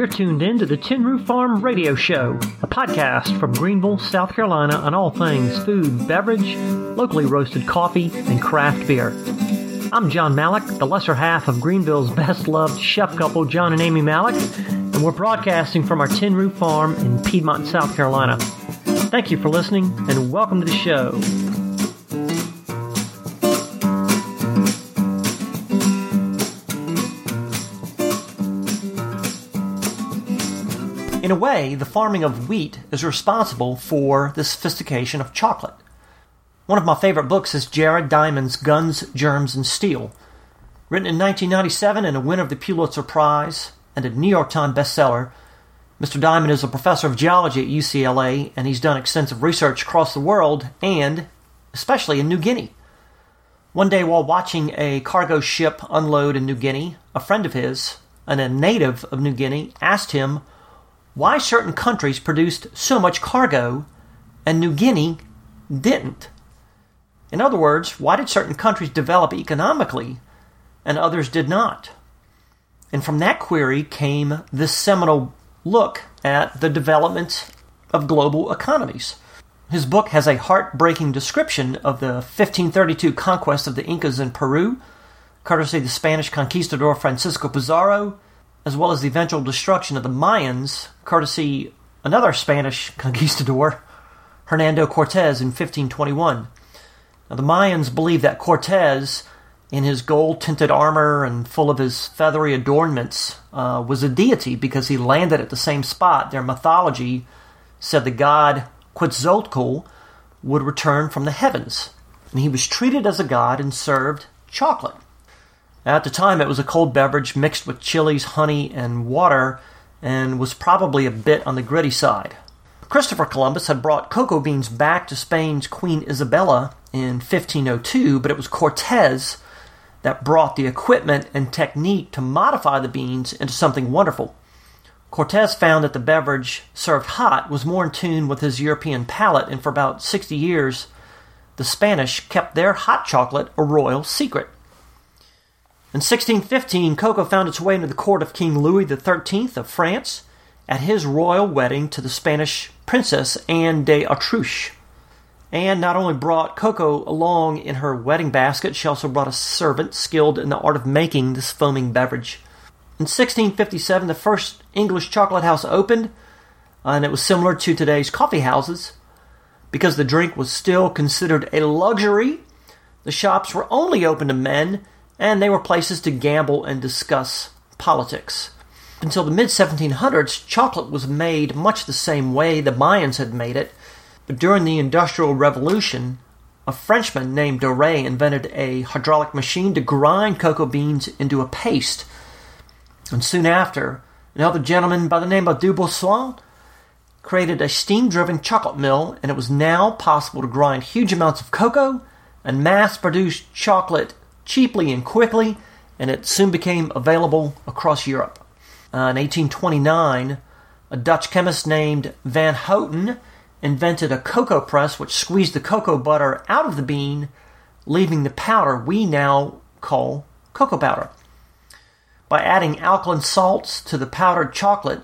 You're tuned in to the Tin Roof Farm Radio Show, a podcast from Greenville, South Carolina on all things food, beverage, locally roasted coffee, and craft beer. I'm John Malik, the lesser half of Greenville's best loved chef couple, John and Amy Malik, and we're broadcasting from our Tin Roof Farm in Piedmont, South Carolina. Thank you for listening, and welcome to the show. In a way, the farming of wheat is responsible for the sophistication of chocolate. One of my favorite books is Jared Diamond's Guns, Germs, and Steel. Written in 1997 and a winner of the Pulitzer Prize and a New York Times bestseller, Mr. Diamond is a professor of geology at UCLA and he's done extensive research across the world and especially in New Guinea. One day while watching a cargo ship unload in New Guinea, a friend of his, and a native of New Guinea, asked him why certain countries produced so much cargo and New Guinea didn't. In other words, why did certain countries develop economically and others did not? And from that query came this seminal look at the development of global economies. His book has a heartbreaking description of the 1532 conquest of the Incas in Peru, courtesy the Spanish conquistador Francisco Pizarro, as well as the eventual destruction of the Mayans, courtesy another Spanish conquistador, Hernando Cortez in 1521. Now, the Mayans believed that Cortez, in his gold tinted armor and full of his feathery adornments, uh, was a deity because he landed at the same spot. Their mythology said the god Quetzalcoatl would return from the heavens, and he was treated as a god and served chocolate. At the time, it was a cold beverage mixed with chilies, honey, and water, and was probably a bit on the gritty side. Christopher Columbus had brought cocoa beans back to Spain's Queen Isabella in 1502, but it was Cortez that brought the equipment and technique to modify the beans into something wonderful. Cortez found that the beverage served hot was more in tune with his European palate, and for about 60 years, the Spanish kept their hot chocolate a royal secret. In 1615, cocoa found its way into the court of King Louis XIII of France at his royal wedding to the Spanish princess Anne d'Autriche. Anne not only brought cocoa along in her wedding basket, she also brought a servant skilled in the art of making this foaming beverage. In 1657, the first English chocolate house opened, and it was similar to today's coffee houses. Because the drink was still considered a luxury, the shops were only open to men and they were places to gamble and discuss politics. Until the mid 1700s, chocolate was made much the same way the Mayans had made it, but during the Industrial Revolution, a Frenchman named Doré invented a hydraulic machine to grind cocoa beans into a paste. And soon after, another gentleman by the name of Dubuisson created a steam driven chocolate mill, and it was now possible to grind huge amounts of cocoa and mass produce chocolate cheaply and quickly, and it soon became available across Europe. Uh, in 1829, a Dutch chemist named Van Houten invented a cocoa press which squeezed the cocoa butter out of the bean, leaving the powder we now call cocoa powder. By adding alkaline salts to the powdered chocolate,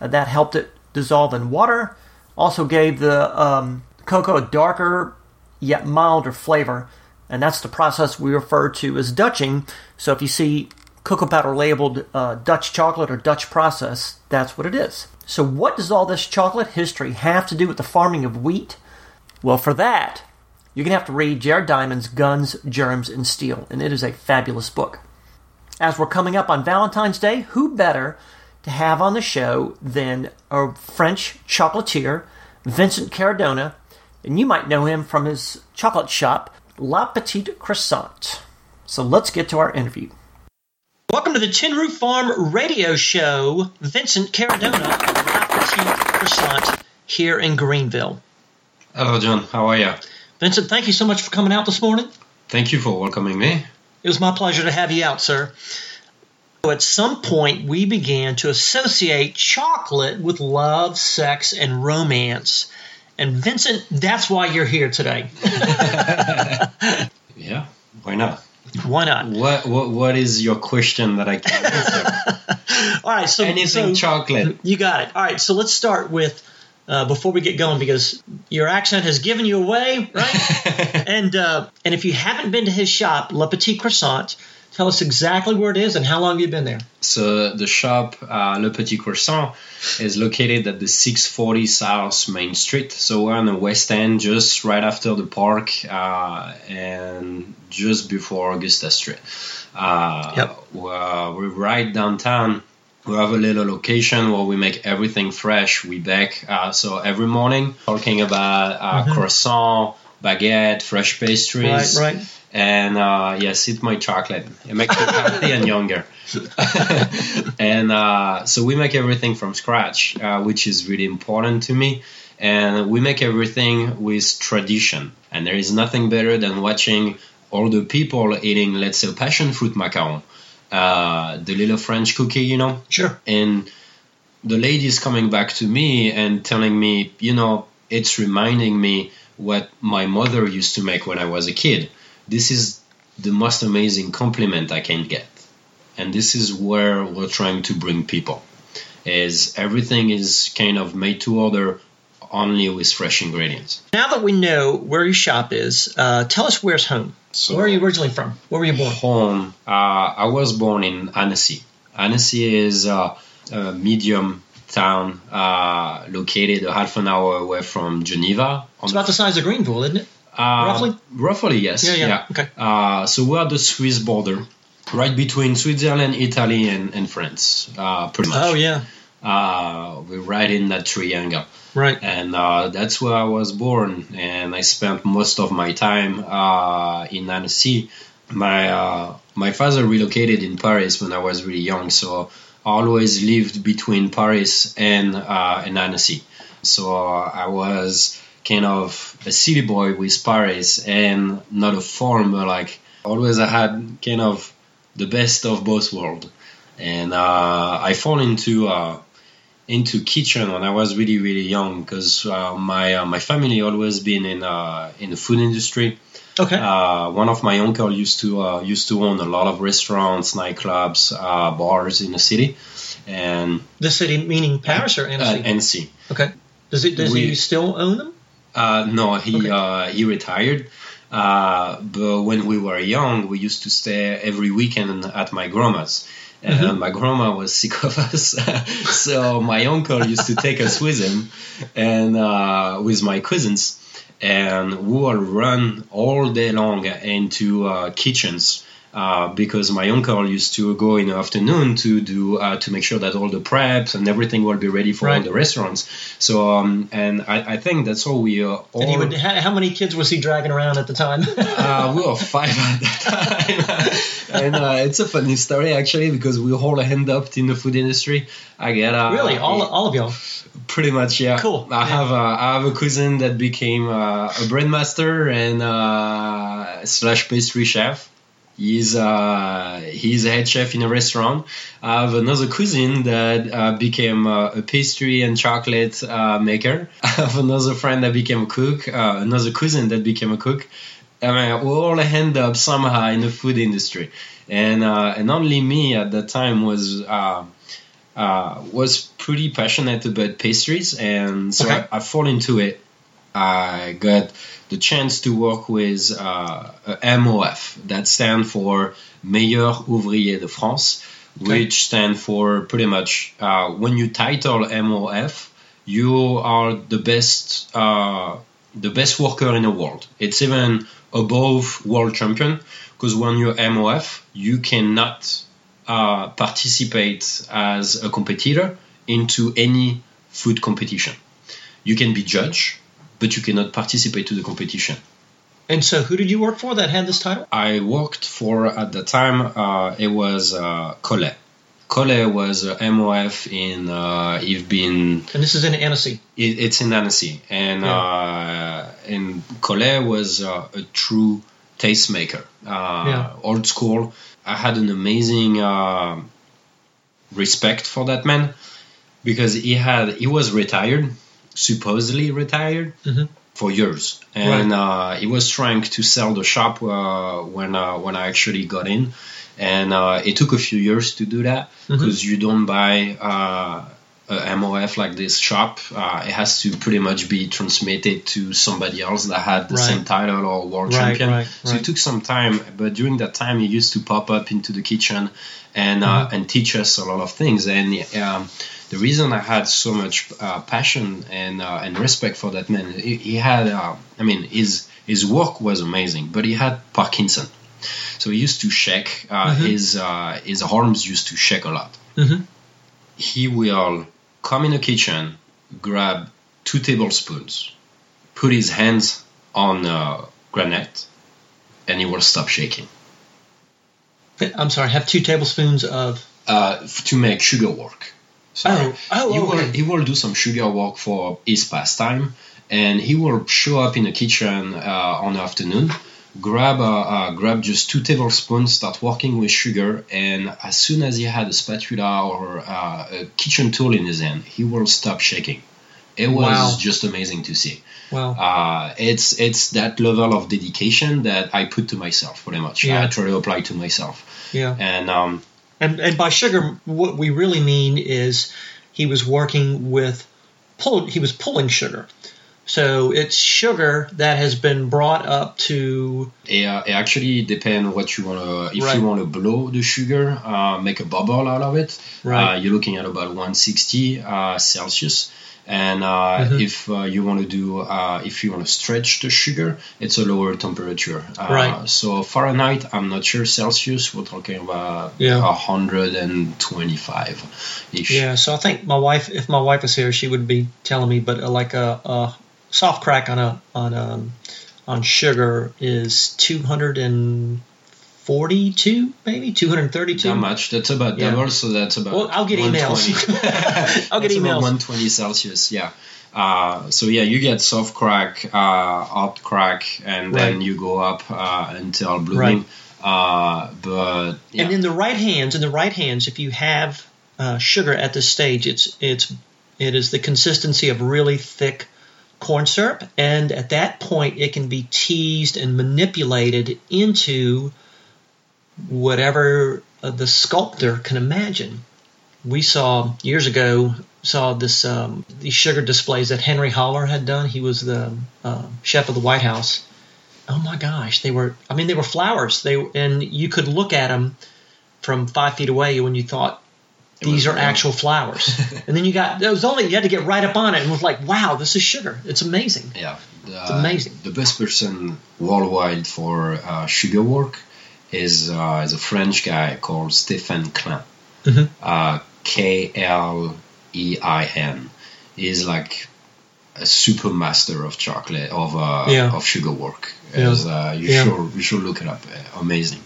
uh, that helped it dissolve in water, also gave the um, cocoa a darker yet milder flavor and that's the process we refer to as Dutching. So if you see cocoa powder labeled uh, Dutch chocolate or Dutch process, that's what it is. So, what does all this chocolate history have to do with the farming of wheat? Well, for that, you're going to have to read Jared Diamond's Guns, Germs, and Steel, and it is a fabulous book. As we're coming up on Valentine's Day, who better to have on the show than a French chocolatier, Vincent Cardona, and you might know him from his chocolate shop, La Petite Croissant. So let's get to our interview. Welcome to the Tin Roof Farm radio show. Vincent Cardona of La Petite Croissant here in Greenville. Hello, John. How are you? Vincent, thank you so much for coming out this morning. Thank you for welcoming me. It was my pleasure to have you out, sir. At some point, we began to associate chocolate with love, sex, and romance. And Vincent, that's why you're here today. yeah, why not? Why not? What what what is your question that I can answer? All right, so Anything so chocolate. You got it. All right, so let's start with uh, before we get going because your accent has given you away, right? and uh, and if you haven't been to his shop, Le Petit Croissant, tell us exactly where it is and how long you've been there. So the shop, uh, Le Petit Croissant, is located at the 640 South Main Street. So we're on the West End, just right after the park, uh, and just before Augusta Street. Uh, Yep. We're, we're right downtown. We have a little location where we make everything fresh. We bake. Uh, so every morning, talking about uh, croissant, baguette, fresh pastries. Right, right. And uh, yes, eat my chocolate. It makes you healthy and younger. and uh, so we make everything from scratch, uh, which is really important to me. And we make everything with tradition. And there is nothing better than watching all the people eating, let's say, passion fruit macaron, uh, the little French cookie, you know, Sure. and the ladies coming back to me and telling me, you know, it's reminding me what my mother used to make when I was a kid. This is the most amazing compliment I can get. And this is where we're trying to bring people. Is everything is kind of made to order only with fresh ingredients. Now that we know where your shop is, uh, tell us where's home. So- where are you originally from? Where were you born? home. Uh, I was born in Annecy. Annecy is uh, a medium town uh, located a half an hour away from Geneva. It's about the size of Greenville, isn't it? Uh, roughly? Roughly, yes. Yeah, yeah. Okay. Uh, so we're at the Swiss border, right between Switzerland, Italy, and, and France, uh, pretty much. Oh yeah, Uh, we're right in that triangle right. and uh, that's where I was born. And I spent most of my time uh, in Annecy. My uh, my father relocated in Paris when I was really young, so I always lived between Paris and uh, and Annecy. So I was kind of a city boy with Paris and not a farmer. Like always, I had kind of the best of both worlds. And uh, I fall into uh, into kitchen when I was really really young because uh, my uh, my family always been in uh, in the food industry. Okay. Uh, one of my uncle used to uh, used to own a lot of restaurants, nightclubs, uh, bars in the city, and the city meaning Paris or uh, Annecy. okay. Does it? Does he still own them? Uh, no, he Okay. uh, he retired. Uh, but when we were young, we used to stay every weekend at my grandma's. And Mhm. my grandma was sick of us, so my uncle used to take us with him, and uh, with my cousins, and we will run all day long into uh, kitchens uh, because my uncle used to go in the afternoon to do uh, to make sure that all the preps and everything will be ready for all Right. the restaurants. So um, and I, I think that's all we uh, all. Would, how, many kids was he dragging around at the time? uh, we were five at that time, and uh, it's a funny story actually because we all end up in the food industry. I get uh, really, all, all of y'all. pretty much yeah. Cool, I yeah. have a, I have a cousin that became uh, a bread master and uh, slash pastry chef. He's uh, he's a head chef in a restaurant. I have another cousin that uh, became uh, a pastry and chocolate uh, maker. I have another friend that became a cook. Uh, another cousin that became a cook. I mean, we all end up somehow in the food industry, and uh, and only me at that time was. Uh, uh, was pretty passionate about pastries, and so Okay. I, I fall into it. I got the chance to work with uh, MOF, that stand for Meilleur Ouvrier de France, Okay. which stand for pretty much uh, when you title MOF, you are the best uh, the best worker in the world. It's even above world champion because when you're MOF, you cannot uh, participate as a competitor into any food competition. You can be judge, but you cannot participate to the competition. And so, who did you work for that had this title? I worked for at the time uh, it was uh, Collet. Collet was a MOF in uh, you've been And this is in Annecy. it, it's in Annecy and uh, and Collet was uh, a true tastemaker, uh, Yeah. old school. I had an amazing uh, respect for that man because he had he was retired, supposedly retired Mhm. for years, and uh, he was trying to sell the shop uh, when uh, when I actually got in, and uh, it took a few years to do that because you don't buy uh, a MOF like this shop. Uh, it has to pretty much be transmitted to somebody else that had the Right. same title or world Right, champion. right, So it took some time, but during that time, he used to pop up into the kitchen and Mm-hmm. uh, and teach us a lot of things. And um, the reason I had so much uh, passion and uh, and respect for that man, he, he had, uh, I mean, his his work was amazing, but he had Parkinson, so he used to shake. Uh, Mhm. His uh, his arms used to shake a lot. Mhm. He will come in the kitchen, grab two tablespoons, put his hands on uh, granite, and he will stop shaking. I'm sorry. Have two tablespoons of. uh, to make sugar work. Sorry. Oh, oh, he will okay. he will do some sugar work for his pastime, and he will show up in the kitchen uh, on the afternoon, grab uh, uh, grab just two tablespoons, start working with sugar, and as soon as he had a spatula or uh, a kitchen tool in his hand, he will stop shaking. It was Wow. just amazing to see. Wow. Uh, it's it's that level of dedication that I put to myself, pretty much. Yeah. I try to apply to myself, Yeah. and um, And, and by sugar, what we really mean is he was working with pull. He was pulling sugar, so it's sugar that has been brought up to It, uh, it actually depends what you want to. If Right. you want to blow the sugar, uh, make a bubble out of it, Right. uh, you're looking at about 160 uh, Celsius. And uh, Mhm. if uh, you want to do, uh, if you want to stretch the sugar, it's a lower temperature. Uh, Right. So Fahrenheit, I'm not sure Celsius. We're talking about Yeah. 125 ish. yeah. So I think my wife, if my wife is here, she would be telling me, but uh, like a, a soft crack on a on um on sugar is two hundred and forty two, maybe two hundred thirty two. Not much. That's about Yeah. double, so that's about. Well, I'll get emails. 120. I'll get emails. 120 Celsius. Yeah. Uh, so yeah, you get soft crack, uh, hot crack, and then you go up uh, until blooming. Uh, but yeah, And in the right hands, in the right hands, if you have uh, sugar at this stage, it's it's it is the consistency of really thick corn syrup, and at that point, it can be teased and manipulated into whatever uh, the sculptor can imagine. We saw years ago saw this um, these sugar displays that Henry Haller had done. He was the uh, chef of the White House. Oh my gosh, they were. I mean, they were flowers. They and you could look at them from five feet away when you thought these are real. actual flowers. and then you got it was only you had to get right up on it and was like, wow, this is sugar. It's amazing. yeah, the, It's amazing. The best person worldwide for uh, sugar work is uh, is a French guy called Stéphane Klein. Mhm. Uh, K L E I N. He's like a super master of chocolate of uh, Yeah. of sugar work. Yeah. Uh, you Yeah. should you should look it up. Uh, Amazing.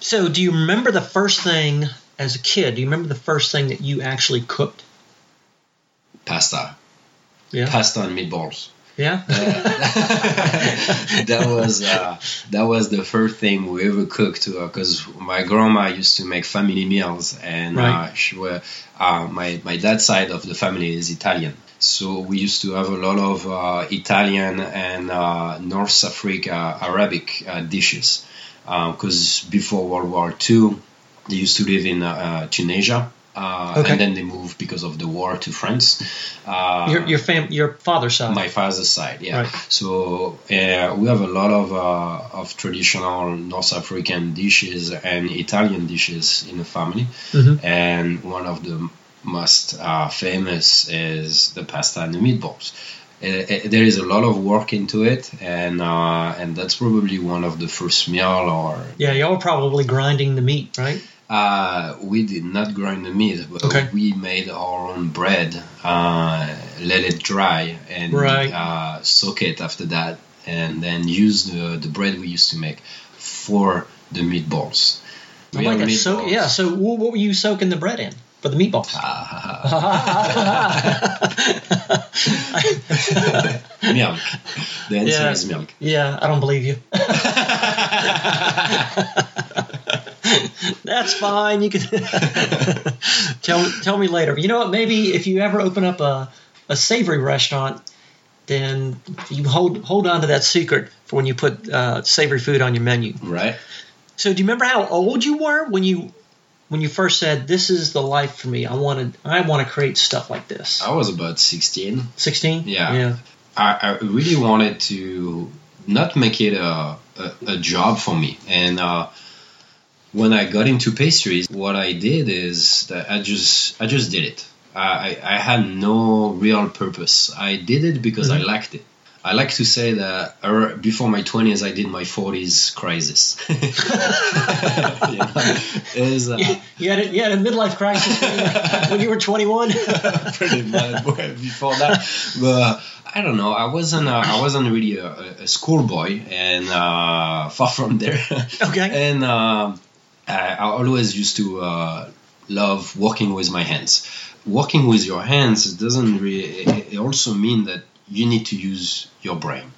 So, do you remember the first thing as a kid? Do you remember the first thing that you actually cooked? Pasta, Yeah. pasta and meatballs. Yeah. that was uh, that was the first thing we ever cooked because my grandma used to make family meals and uh, she were uh, my my dad's side of the family is Italian so we used to have a lot of uh, Italian and uh, North Africa Arabic uh, dishes because before World War II they used to live in uh, Tunisia. Uh, Okay. And then they moved because of the war to France. Uh, your your fam your father's side. my father's side, yeah. Right. So uh, we have a lot of uh, of traditional North African dishes and Italian dishes in the family, Mhm. and one of the most uh, famous is the pasta and the meatballs. Uh, there is a lot of work into it, and uh, and that's probably one of the first meal or Yeah, y'all were probably grinding the meat, right? Uh, we did not grind the meat, but Okay. we made our own bread, uh, let it dry, and Right. uh, soak it after that, and then use the, the bread we used to make for the meatballs. Oh my gosh. So yeah. So what were you soaking the bread in for the meatballs? milk. The answer Yeah. is milk. yeah, I don't believe you. That's fine. You can tell tell me later. You know what? Maybe if you ever open up a, a savory restaurant, then you hold hold on to that secret for when you put uh, savory food on your menu. Right. So do you remember how old you were when you when you first said this is the life for me? I wanted I want to create stuff like this. I was about 16. 16? Yeah. Yeah. I, I really wanted to not make it a, a, a job for me. And uh, when I got into pastries, what I did is that I just I just did it. I, I had no real purpose. I did it because I liked it. I like to say that uh, before my 20s, I did my 40s crisis. You know, is, uh, You had a, you had a midlife crisis when you were, when you were 21. pretty bad before that. But I don't know. I wasn't. Uh, I wasn't really a, a schoolboy, and uh, far from there. Okay. and um I, I always used to uh, love working with my hands. Working with your hands doesn't really. It, it also mean that you need to use your brain.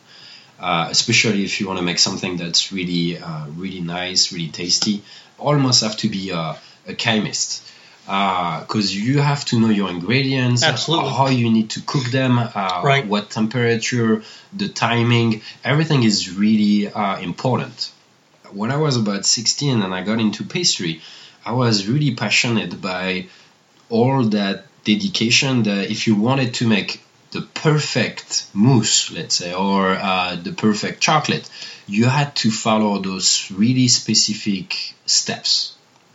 Uh, especially if you want to make something that's really, uh, really nice, really tasty, almost have to be a, a chemist because you have to know your ingredients, Absolutely. how you need to cook them, uh, Right. what temperature, the timing, everything is really uh, important. When I was about 16 and I got into pastry, I was really passionate by all that dedication that if you wanted to make the perfect mousse, let's say, or uh, the perfect chocolate, you had to follow those really specific steps,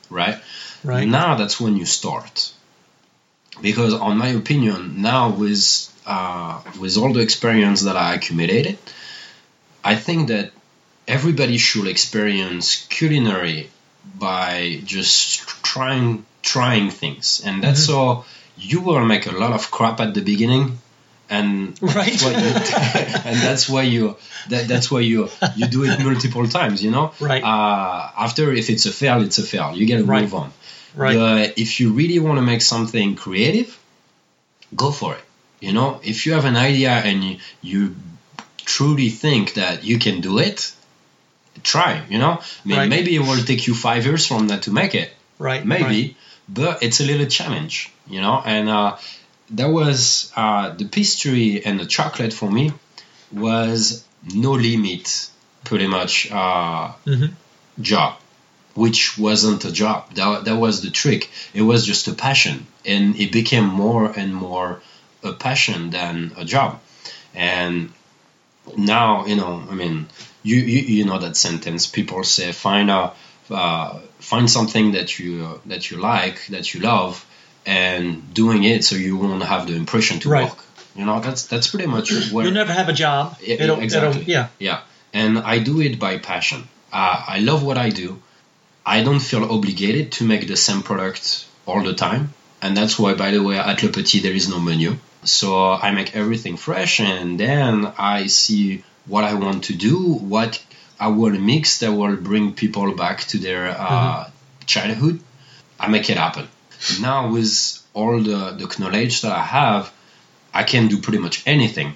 right? Right. Now that's when you start. Because, on my opinion, now with uh, with all the experience that I accumulated, I think that everybody should experience culinary by just trying trying things, and that's Mm-hmm. how you will make a lot of crap at the beginning, and Right. that's why you, and that's why you that, that's why you you do it multiple times. You know, Right. Uh, after, if it's a fail, it's a fail. You gotta Right. move on. Right. But if you really want to make something creative, go for it. You know, if you have an idea and you, you truly think that you can do it, try. You know, I mean, Right. maybe it will take you five years from that to make it. Right. Maybe, right. but it's a little challenge. You know, and uh, that was uh, the pastry and the chocolate for me was no limit, pretty much. Uh, Mhm. job, which wasn't a job. That, that was the trick. It was just a passion, and it became more and more a passion than a job. And now, you know, I mean, you you, you know that sentence. People say, find a uh, find something that you that you like, that you love, and doing it so you won't have the impression to Right. work. You know, that's that's pretty much where You'll never have a job. Yeah, It'll, exactly. it'll, yeah. yeah, and I do it by passion. Uh, I love what I do. I don't feel obligated to make the same product all the time, and that's why, by the way, at Le Petit there is no menu. So I make everything fresh, and then I see what I want to do, what I will mix that will bring people back to their uh, childhood. I make it happen. Now with all the, the knowledge that I have, I can do pretty much anything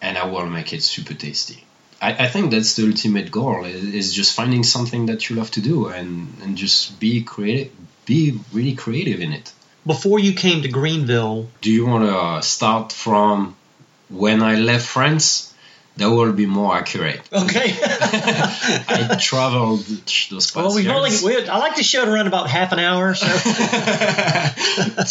and I will make it super tasty. I, I think that's the ultimate goal is just finding something that you love to do and, and just be creative, be really creative in it. Before you came to Greenville, Do you want to start from when I left France? That will be more accurate. okay. I traveled those past well, we've only we, I like to show it around about half an hour. So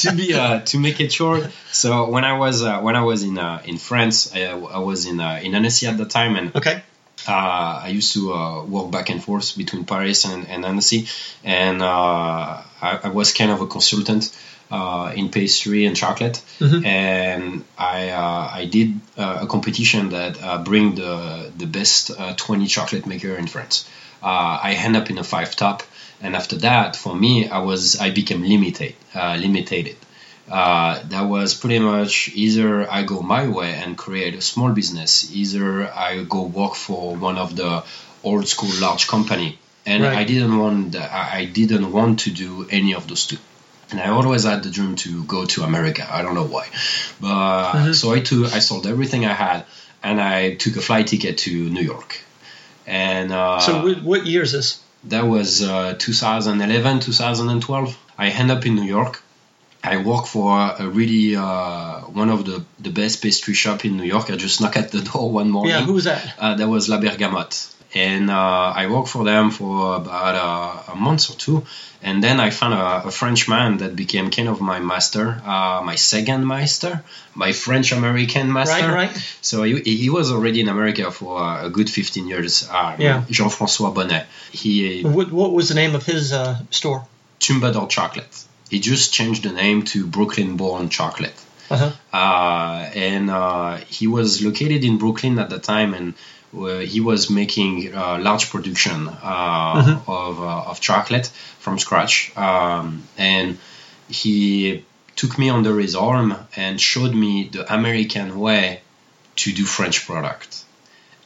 to be uh, to make it short, so when I was uh, when I was in uh, in France, I, I was in uh, in Annecy at the time, and okay. uh, I used to uh, walk back and forth between Paris and, and Annecy, and uh, I, I was kind of a consultant uh, in pastry and chocolate, and I uh, I did uh, a competition that uh, bring the the best uh, 20 chocolate maker in France. Uh, I end up in a five top, and after that, for me, I was I became limited, uh, limited. Uh, that was pretty much either I go my way and create a small business, either I go work for one of the old school large company, and Right. I didn't want I I didn't want to do any of those two. And I always had the dream to go to America. I don't know why, but so I took I sold everything I had, and I took a flight ticket to New York. And uh, So what, what year is this? that was uh, 2011, 2012. I end up in New York, I work for a really uh, one of the, the best pastry shop in New York. I just knock at the door one morning. Yeah, who was that? Uh, that was La Bergamote. And uh, I worked for them for about uh, a month or two. And then I found a, a Frenchman that became kind of my master, uh, my second master, my French American master. Right, right. So he, he was already in America for a good 15 years. Uh, Yeah. Jean Francois Bonnet. He What, what was the name of his uh, store? Tumbador Chocolate. He just changed the name to Brooklyn Born Chocolate. Uh-huh. Uh, and uh, he was located in Brooklyn at the time, and he was making uh, large production uh, of, uh, of chocolate from scratch. Um, and he took me under his arm and showed me the American way to do French product,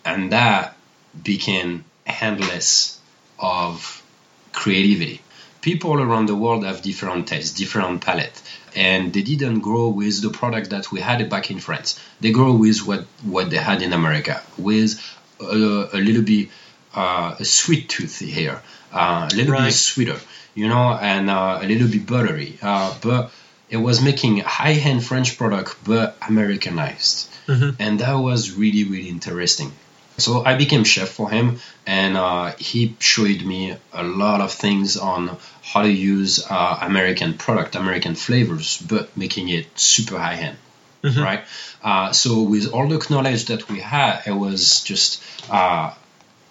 and that became endless of creativity. People around the world have different tastes, different palate, and they didn't grow with the product that we had back in France. They grow with what, what they had in America, with a, a little bit uh, a sweet tooth here, uh, a little Right. bit sweeter, you know, and uh, a little bit buttery. Uh, but it was making high-end French product, but Americanized, Mhm. and that was really really interesting. So I became chef for him, and uh, he showed me a lot of things on how to use uh, American product, American flavors, but making it super high end, Mhm. right? Uh, so with all the knowledge that we had, it was just uh,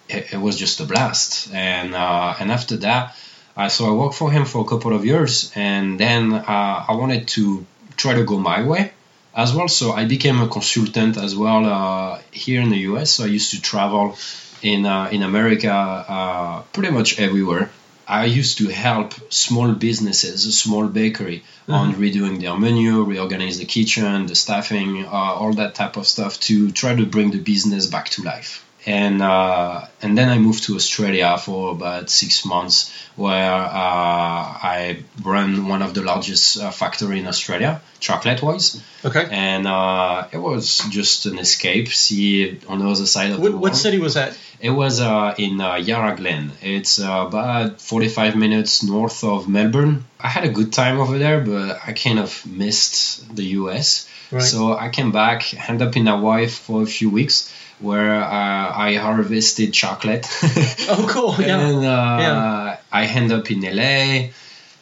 it, it was just a blast. And uh, and after that, uh, so I worked for him for a couple of years, and then uh, I wanted to try to go my way as well. So I became a consultant as well uh, here in the US. So I used to travel in uh, in America uh, pretty much everywhere. I used to help small businesses, a small bakery, on redoing their menu, reorganize the kitchen, the staffing, uh, all that type of stuff to try to bring the business back to life. And uh, and then I moved to Australia for about six months, where uh, I run one of the largest uh, factory in Australia, chocolate wise Okay. and uh, it was just an escape. See on the other side of the What, world. what city was that? It was uh, in uh, Yarra Glen. It's uh, about 45 minutes north of Melbourne. I had a good time over there, but I kind of missed the US. Right. So I came back, end up in Hawaii for a few weeks, where uh, I harvested chocolate. Oh, cool. Yeah. And uh, Yeah. I end up in LA.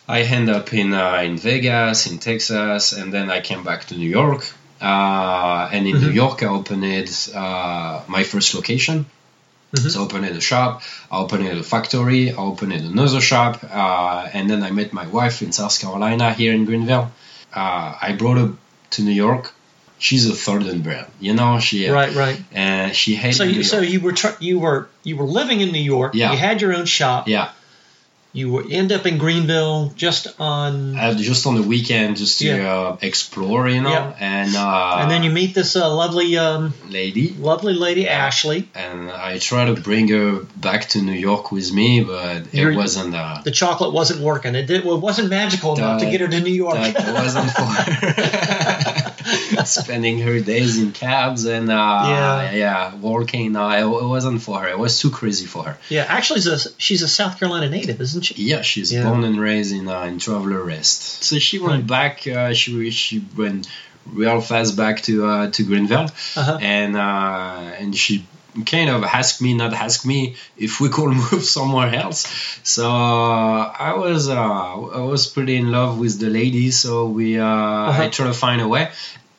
I end up in uh, in Vegas, in Texas, and then I came back to New York. Uh, and in New Mhm. York, I opened uh, my first location. Mhm. So I opened a shop, I opened a factory, I opened another shop, uh, and then I met my wife in South Carolina here in Greenville. Uh, I brought her to New York. She's a Southern bred, you know. She Right, right. and she hated So, you, so you were tr- you were you were living in New York. Yeah. You had your own shop. yeah, You were end up in Greenville just on, uh, just on the weekend, just to Yeah. uh, explore, you know, Yeah. and uh, and then you meet this uh, lovely um, lady, lovely lady Ashley. and I try to bring her back to New York with me, but it You're- wasn't. Uh, The chocolate wasn't working. It did. Well, it wasn't magical enough to get her to New York. that wasn't for. Spending her days in cabs and uh, Yeah. yeah, walking. Uh, it, it wasn't for her. It was too crazy for her. yeah, actually, she's a, she's a South Carolina native, isn't she? Yeah, she's Yeah. born and raised in uh, in Traveler Rest. So she went back. Uh, she she went real fast back to uh, to Greenville, Uh-huh. and uh, and she kind of asked me, not ask me, if we could move somewhere else. So I was uh, I was pretty in love with the lady. So we uh, Uh-huh. I tried to find a way.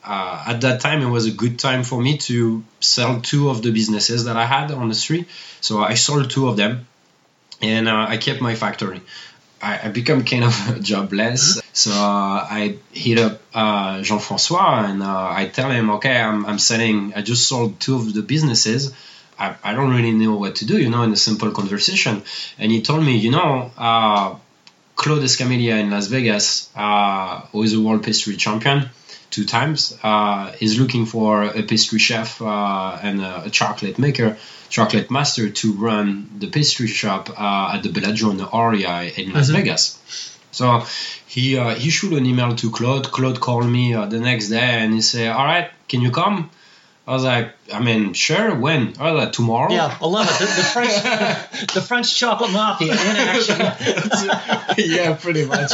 Uh, at that time, it was a good time for me to sell two of the businesses that I had on the street. So I sold two of them, and uh, I kept my factory. I, I become kind of jobless, so uh, I hit up uh, Jean Francois and uh, I tell him, okay, I'm, I'm selling. I just sold two of the businesses. I, I don't really know what to do, you know, in a simple conversation. And he told me, you know, uh, Claude Escamilla in Las Vegas, who is a world pastry champion two times, uh, is looking for a pastry chef uh, and a, a chocolate maker, chocolate master to run the pastry shop uh, at the Bellagio Aria in Las Mhm. Vegas. So he uh, he shoot an email to Claude. Claude called me uh, the next day and he said, "All right, can you come?" I was like, I mean, sure, when? Oh, like tomorrow? Yeah, I love it. The, the French, the French chocolate mafia in action. yeah, pretty much.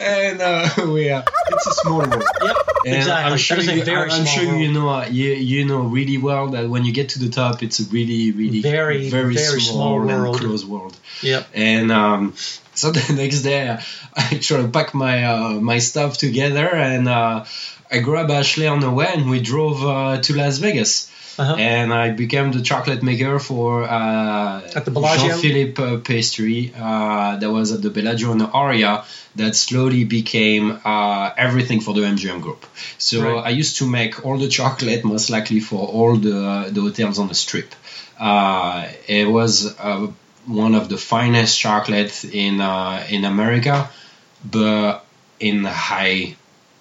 And uh, we are. It's a small world. Yep, And exactly. I'm sure, that is a you, I'm sure you know uh, you, you know really well that when you get to the top, it's a really really Very, very, very small small, world. and close world. Yep. And um, so the next day, I, I try to pack my uh, my stuff together, and uh, I grabbed Ashley on the way, and we drove uh, to Las Vegas. Uh-huh. And I became the chocolate maker for uh, At the Bellagio? Jean-Philippe uh, Pastry uh, that was at the Bellagio in Aria that slowly became uh, everything for the MGM group. So Right. I used to make all the chocolate, most likely for all the, the hotels on the strip. Uh, it was uh, one of the finest chocolates in uh, in America, but in high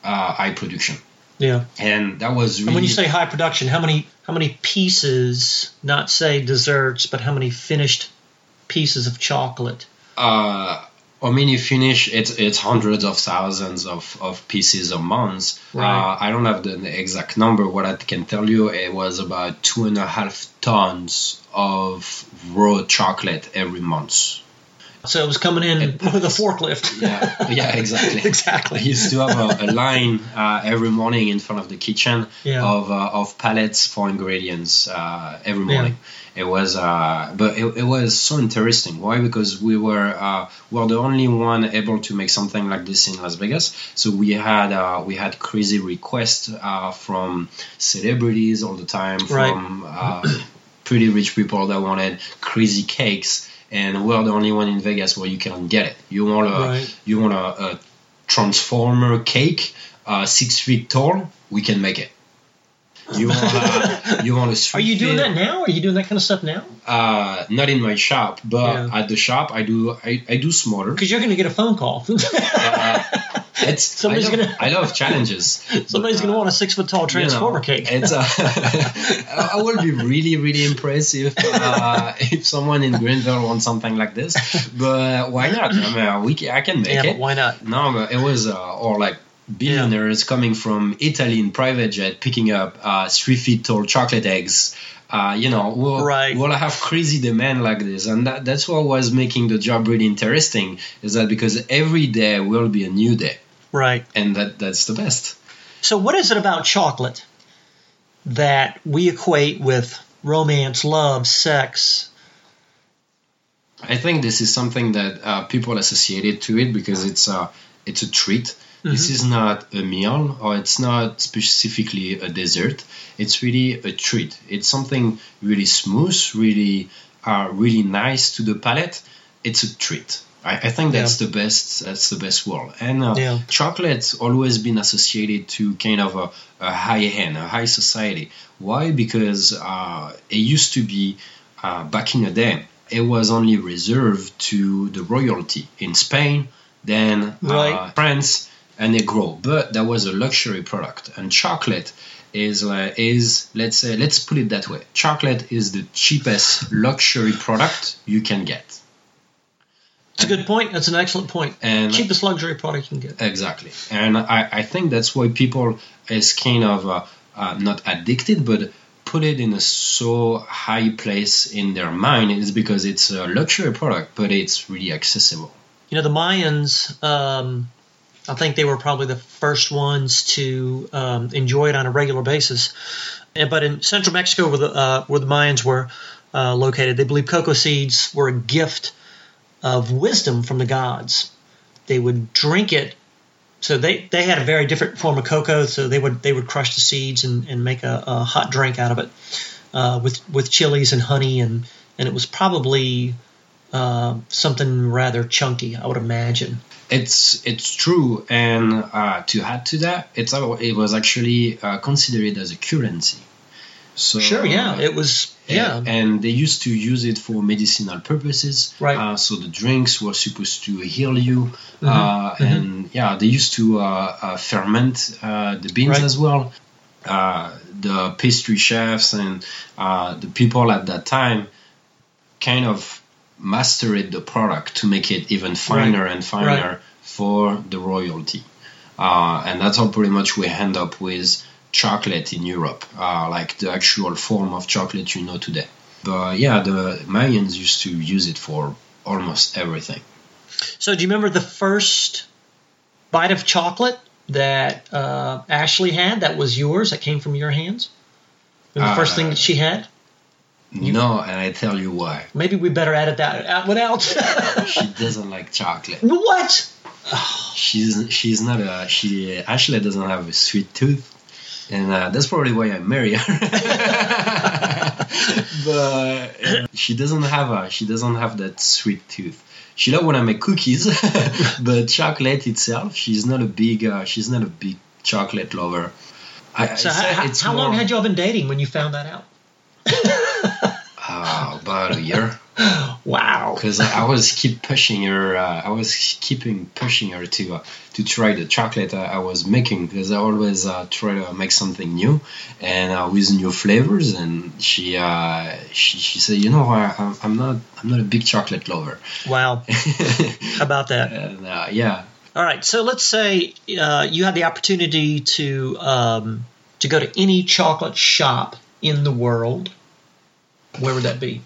uh, high production. Yeah. And that was really And when you say high production, how many how many pieces, not say desserts, but how many finished pieces of chocolate? uh, I mean, you finish it's it's hundreds of thousands of, of pieces a month. Right. Uh, I don't have the exact number. What I can tell you, it was about two and a half tons of raw chocolate every month. So it was coming in with a forklift. Yeah, yeah, exactly. Exactly. I used to have a, a line uh, every morning in front of the kitchen Yeah. of uh, of pallets for ingredients uh, every morning. It was, uh, but it, it was so interesting. Why? Because we were uh, were the only one able to make something like this in Las Vegas. So we had uh, we had crazy requests uh, from celebrities all the time, from uh, pretty rich people that wanted crazy cakes. And we're the only one in Vegas where you can get it. You want a Right. you want a, a transformer cake, uh, six feet tall, we can make it. You want a, you want a Are you doing three that now? Are you doing that kind of stuff now? Uh, not in my shop, but Yeah. at the shop I do I, I do smaller. Because you're going to get a phone call. Uh, it's Somebody's I love, gonna- I love challenges. Somebody's going to want a six foot tall You know, transformer cake. It's uh, I would be really really impressed if uh, if someone in Greenville wants something like this. But why not? I mean, we can, I can make yeah, it. but why not? No, but it was uh, or like billionaires coming from Italy in private jet picking up uh, three feet tall chocolate eggs. Uh, you know, we'll, Right. we'll have crazy demand like this, and that, that's what was making the job really interesting. Is that because every day will be a new day, Right. and that that's the best. So, what is it about chocolate that we equate with romance, love, sex? I think this is something that uh, people associated to it because it's a it's a treat. This is not a meal or it's not specifically a dessert. It's really a treat. It's something really smooth, really uh, really nice to the palate. It's a treat. I, I think that's the best. That's the best word. And uh, Yeah. chocolate's always been associated to kind of a, a high end, a high society. Why? Because uh, it used to be uh, back in the day. It was only reserved to the royalty in Spain, then uh, Right. France, and they grow. But that was a luxury product, and chocolate is uh, is let's say let's put it that way. Chocolate is the cheapest luxury product you can get. A good point. That's an excellent point. And Cheapest luxury product you can get. Exactly, and I, I think that's why people is kind of uh, uh, not addicted, but put it in a so high place in their mind is because it's a luxury product, but it's really accessible. You know, the Mayans, um, I think they were probably the first ones to um, enjoy it on a regular basis. And- But in central Mexico, where the, uh, where the Mayans were uh, located, they believed cocoa seeds were a gift of wisdom from the gods. They would drink it. So they, they had a very different form of cocoa. So they would they would crush the seeds and, and make a, a hot drink out of it uh, with with chilies and honey and and it was probably uh, something rather chunky, I would imagine. It's it's true, and uh, to add to that, it's it was actually uh, considered as a currency. So Sure, yeah, it was. Yeah, And, and they used to use it for medicinal purposes. Right. Uh, so the drinks were supposed to heal you. Mm-hmm. Uh, and yeah, they used to uh, uh, ferment uh, the beans Right. as well. Uh, the pastry chefs and uh, the people at that time kind of mastered the product to make it even finer and finer Right. for the royalty. Uh, and that's how pretty much we end up with chocolate in Europe, uh, like the actual form of chocolate you know today. But yeah, the Mayans used to use it for almost everything. So, do you remember the first bite of chocolate that uh, Ashley had that was yours, that came from your hands? And the first Uh, thing that she had? no, and I tell you why. Maybe we better edit that out without. She doesn't like chocolate. what? She's she's not a she. Ashley doesn't have a sweet tooth, and uh, that's probably why I marry her. but uh, she doesn't have a she doesn't have that sweet tooth. She loves when I make cookies, but chocolate itself, she's not a big uh, she's not a big chocolate lover. I, So, how, it's how long had y'all been dating when you found that out? uh, about a year. Wow. because I, was keep pushing her. Uh, I was keeping pushing her to uh, to try the chocolate I, I was making because I always uh, try to make something new and uh, with new flavors. And she uh, she, she said, you know, I, I'm- I'm not I'm not a big chocolate lover. Wow. How about that? and yeah, All right. So let's say uh, you had the opportunity to um, to go to any chocolate shop in the world. Where would that be?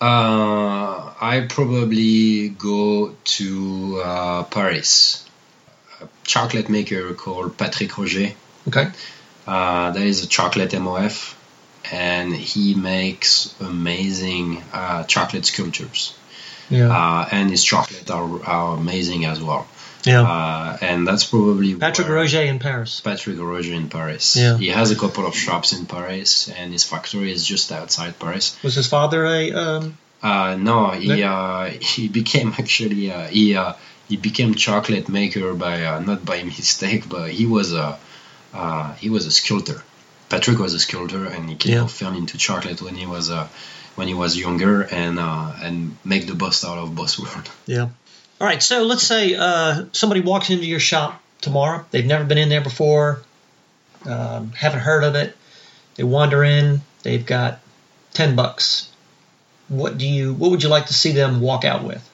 Uh, I probably go to uh, Paris. A chocolate maker called Patrick Roger. Okay. Uh, there is a chocolate MOF, and he makes amazing uh, chocolate sculptures. Yeah. Uh, and his chocolate are, are amazing as well. Yeah. Uh, and that's probably Patrick Roger in Paris. Patrick Roger in Paris. Yeah. He has a couple of shops in Paris, and his factory is just outside Paris. Was his father a? Um, Uh, no, he uh, he became actually uh, he uh, he became chocolate maker by uh, not by mistake, but he was a uh, he was a sculptor. Patrick was a sculptor, and he kind Yeah. of fell into chocolate when he was uh, when he was younger, and uh, and make the best out of both world. yeah. All right. So let's say uh, somebody walks into your shop tomorrow. They've never been in there before. Um, haven't heard of it. They wander in. They've got ten bucks. What do you? What would you like to see them walk out with?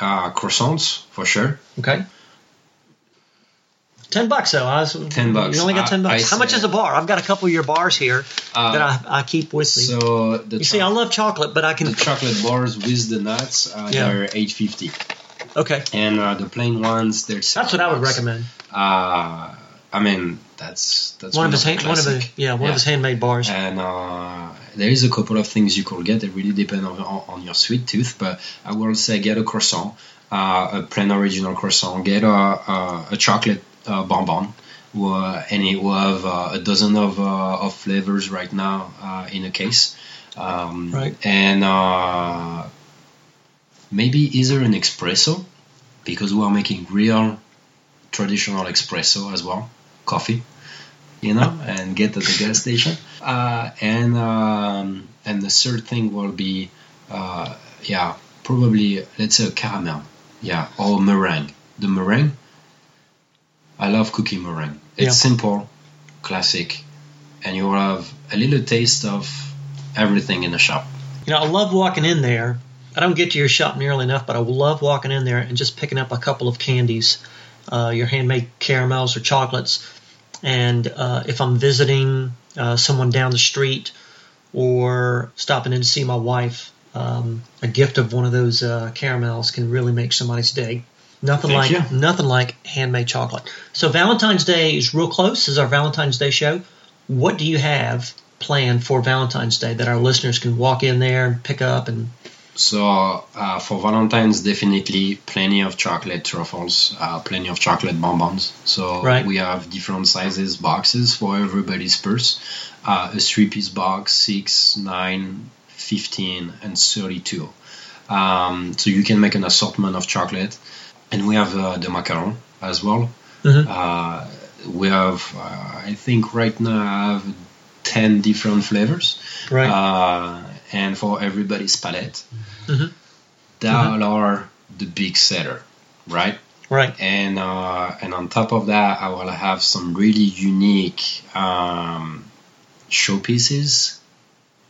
Uh, croissants for sure. Okay. Ten bucks though. I was, 10 bucks. You only got ten bucks. I How much is a bar? I've got a couple of your bars here Uh, that I, I keep with me. so the you see, I love chocolate, but I can. the chocolate bars with the nuts, uh, Yeah. they're eight fifty, Okay, and uh, the plain ones, they're that's what I would recommend. Uh, I mean, that's that's One of his the hand, one of the yeah, one of his handmade bars. And uh, there is a couple of things you could get. It really depends on, on, your sweet tooth, but I will say get a croissant, uh, a plain original croissant. Get a a, a chocolate uh, bonbon. Uh, and it will have uh, a dozen of, uh, of flavors right now uh, in a case. Um, Right. And uh, maybe either an espresso, because we are making real traditional espresso as well, coffee, you know, and get at the gas station. Uh, and um, and the third thing will be, uh, yeah, probably let's say a caramel, yeah, or meringue. The meringue, I love cookie meringue. It's Yeah. simple, classic, and you will have a little taste of everything in the shop. You know, I love walking in there. I don't get to your shop nearly enough, but I love walking in there and just picking up a couple of candies, uh, your handmade caramels or chocolates. And uh, if I'm visiting uh, someone down the street or stopping in to see my wife, um, a gift of one of those uh, caramels can really make somebody's day. Nothing Thank like you. nothing like handmade chocolate. So Valentine's Day is real close. This is our Valentine's Day show. What do you have planned for Valentine's Day that our listeners can walk in there and pick up and So uh, for Valentine's, definitely plenty of chocolate truffles, uh, plenty of chocolate bonbons. So Right. we have different sizes boxes for everybody's purse. Uh, a three-piece box, six, nine, 15, and 32. Um, so you can make an assortment of chocolate, and we have uh, the macaron as well. Mhm. Uh, we have, uh, I think, right now I have 10 different flavors right? And for everybody's palate. Mhm. That are the big seller, right? right. And uh, and on top of that, I will have some really unique um, showpieces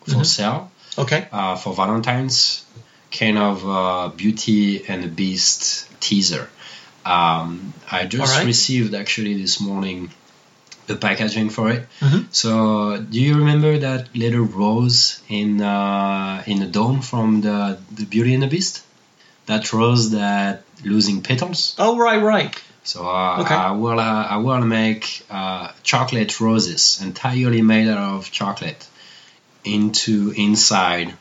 for Mhm. sale Okay. uh, for Valentine's, kind of uh, Beauty and the Beast teaser. Um, I just right. received actually this morning the packaging for it. Mhm. So, do you remember that little rose in uh, in the dome from the the Beauty and the Beast? That rose that losing petals. Oh, right, right. So uh, Okay. I will uh, I will make uh, chocolate roses entirely made out of chocolate into inside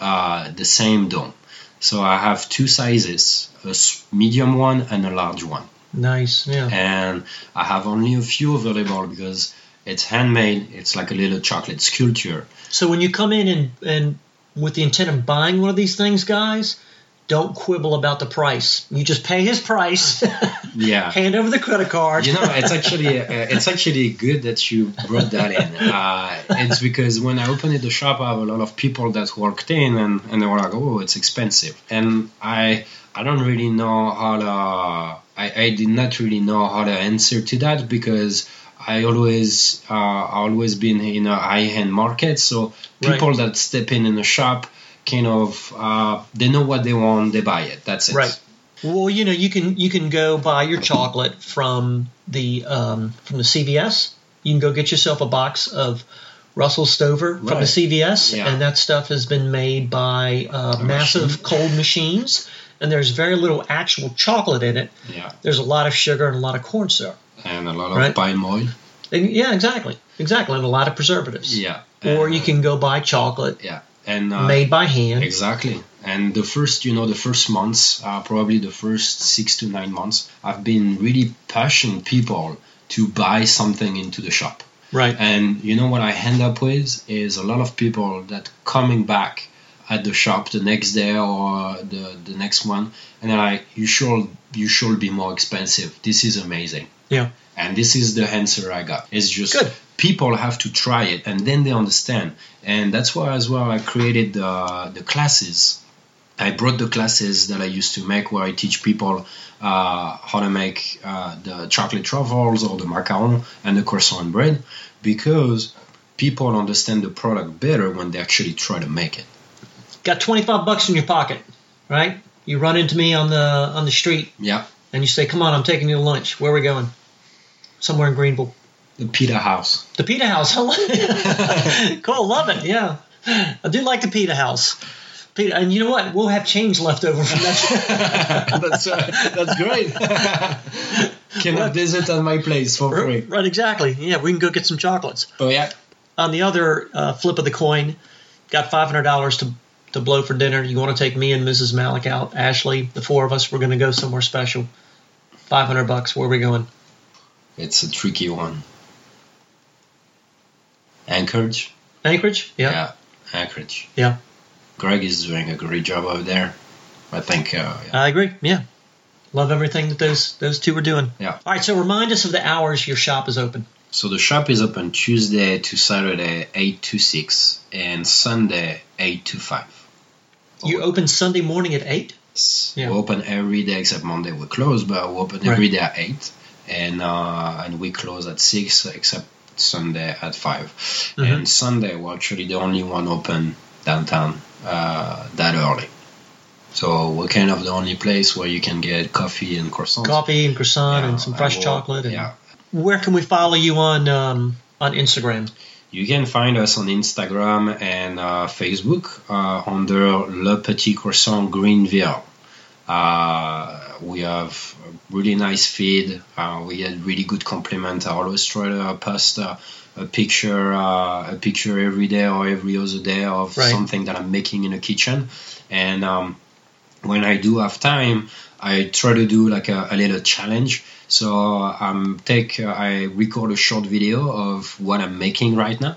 uh, the same dome. So I have two sizes, a medium one and a large one, Nice. Yeah. and I have only a few available because it's handmade. It's like a little chocolate sculpture. So when you come in and, and with the intent of buying one of these things, guys, don't quibble about the price. You just pay his price, Yeah. hand over the credit card. You know, it's actually uh, it's actually good that you brought that in. Uh, it's because when I opened the shop, I have a lot of people that walked in and, and they were like, "Oh, it's expensive," and I I don't really know how to I, I did not really know how to answer to that because I always uh, always been in a high end market, so Right. people that step in in a shop kind of uh, they know what they want, they buy it. That's it. Right. Well, you know, you can you can go buy your chocolate from the um, from the CVS. You can go get yourself a box of Russell Stover from the CVS, Yeah. and that stuff has been made by uh, massive machine. cold machines, and there's very little actual chocolate in it. Yeah, There's a lot of sugar and a lot of corn syrup. and a lot of Right. palm oil. And, yeah, exactly, exactly, and a lot of preservatives. Yeah. Or And, you can go buy chocolate Yeah, and uh, made by hand. exactly. And the first, you know, the first months, uh, probably the first six to nine months, I've been really pushing people to buy something into the shop. Right. And you know what I end up with is a lot of people that coming back at the shop the next day or the, the next one, and they're like, "You should you should be more expensive. This is amazing." Yeah. And this is the answer I got. It's just Good. people have to try it and then they understand. And that's why as well I created the, the classes. I brought the classes that I used to make where I teach people uh, how to make uh, the chocolate truffles or the macaron and the croissant bread because people understand the product better when they actually try to make it. Got 25 bucks in your pocket, right? You run into me on the on the street Yeah. and you say, "Come on, I'm taking you to lunch. Where are we going?" Somewhere in Greenville. The pita house. The Pita House. cool, love it. Yeah, I do like the Pita House. Pita, and you know what? We'll have change left over from that. that's uh, that's great. Can have dessert at my place for free. right, exactly. Yeah, we can go get some chocolates. Oh yeah. On the other uh, flip of the coin, got five hundred dollars to to blow for dinner. You want to take me and Mrs. Malik out, Ashley, the four of us. We're going to go somewhere special. Five hundred bucks. Where are we going? It's a tricky one. Anchorage? Anchorage. Yeah. Yeah. Anchorage. Yeah. Greg is doing a great job over there. I think, uh, yeah. I agree. Yeah. Love everything that those those two are doing. Yeah. All right. So remind us of the hours your shop is open. So the shop is open Tuesday to Saturday, 8 to 6, and Sunday, 8 to 5. You open Sunday morning at eight. Yeah. We open every day except Monday we close, but we open Right. every day at 8, and, uh, and we close at 6 except Sunday at 5. Mhm. And Sunday, we're actually the only one open downtown uh, that early. So we're kind of the only place where you can get coffee and croissants. Coffee and croissant Yeah, and some fresh will- chocolate. And Yeah. Where can we follow you on um, on Instagram? You can find us on Instagram and uh, Facebook uh, under Le Petit Croissant Greenville. Uh, we have a really nice feed. Uh, we had really good compliment. I always try to post a, a picture, uh, a picture every day or every other day of Right. something that I'm making in the kitchen. And um, when I do have time, I try to do like a, a little challenge. So um, take uh, I record a short video of what I'm making right now,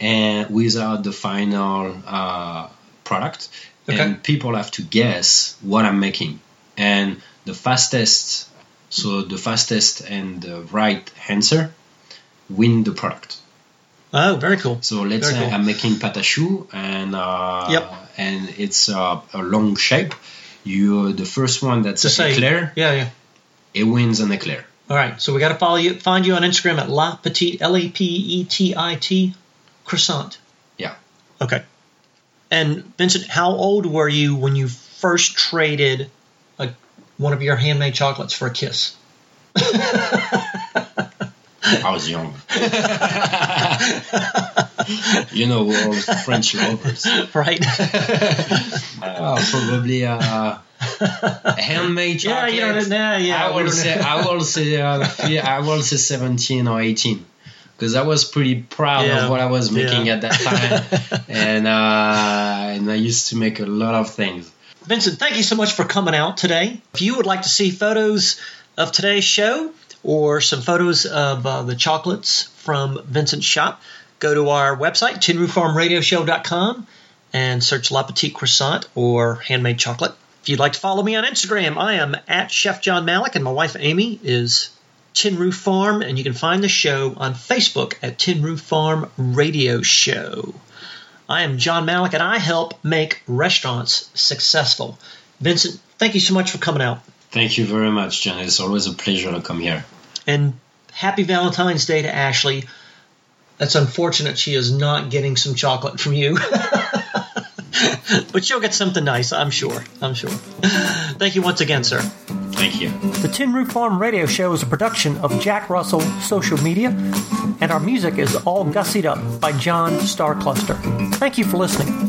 and without the final uh, product, Okay. and people have to guess what I'm making. And the fastest, so the fastest and the right answer, win the product. Oh, very cool. So let's Very say cool. I'm making pâte à choux and uh, Yep. and it's uh, a long shape. You the first one that's say, eclair, yeah, yeah. It wins in the clear. All right, so we got to follow you, find you on Instagram at La Petite L A P E T I T croissant. Yeah. Okay. And Vincent, how old were you when you first traded a, one of your handmade chocolates for a kiss? I was young. you know, we're all French lovers. right? Oh, probably uh, handmade yeah, chocolate. you know, nah, yeah. I will say. I will say, uh, I will say 17 or 18, because I was pretty proud Yeah. of what I was making Yeah. at that time, and uh, and I used to make a lot of things. Vincent, thank you so much for coming out today. If you would like to see photos of today's show or some photos of uh, the chocolates from Vincent's shop, go to our website, tinroofarmradioshow.com, and search La Petite Croissant or Handmade Chocolate. If you'd like to follow me on Instagram, I am at Chef John Malik, and my wife Amy is Tin Roof Farm, and you can find the show on Facebook at Tin Roof Farm Radio Show. I am John Malik, and I help make restaurants successful. Vincent, thank you so much for coming out. Thank you very much, John. It's always a pleasure to come here. And happy Valentine's Day to Ashley. That's unfortunate she is not getting some chocolate from you. but she'll get something nice, I'm sure. I'm sure. Thank you once again, sir. Thank you. The Tin Roof Farm Radio Show is a production of Jack Russell Social Media, and our music is all gussied up by John Star Cluster. Thank you for listening.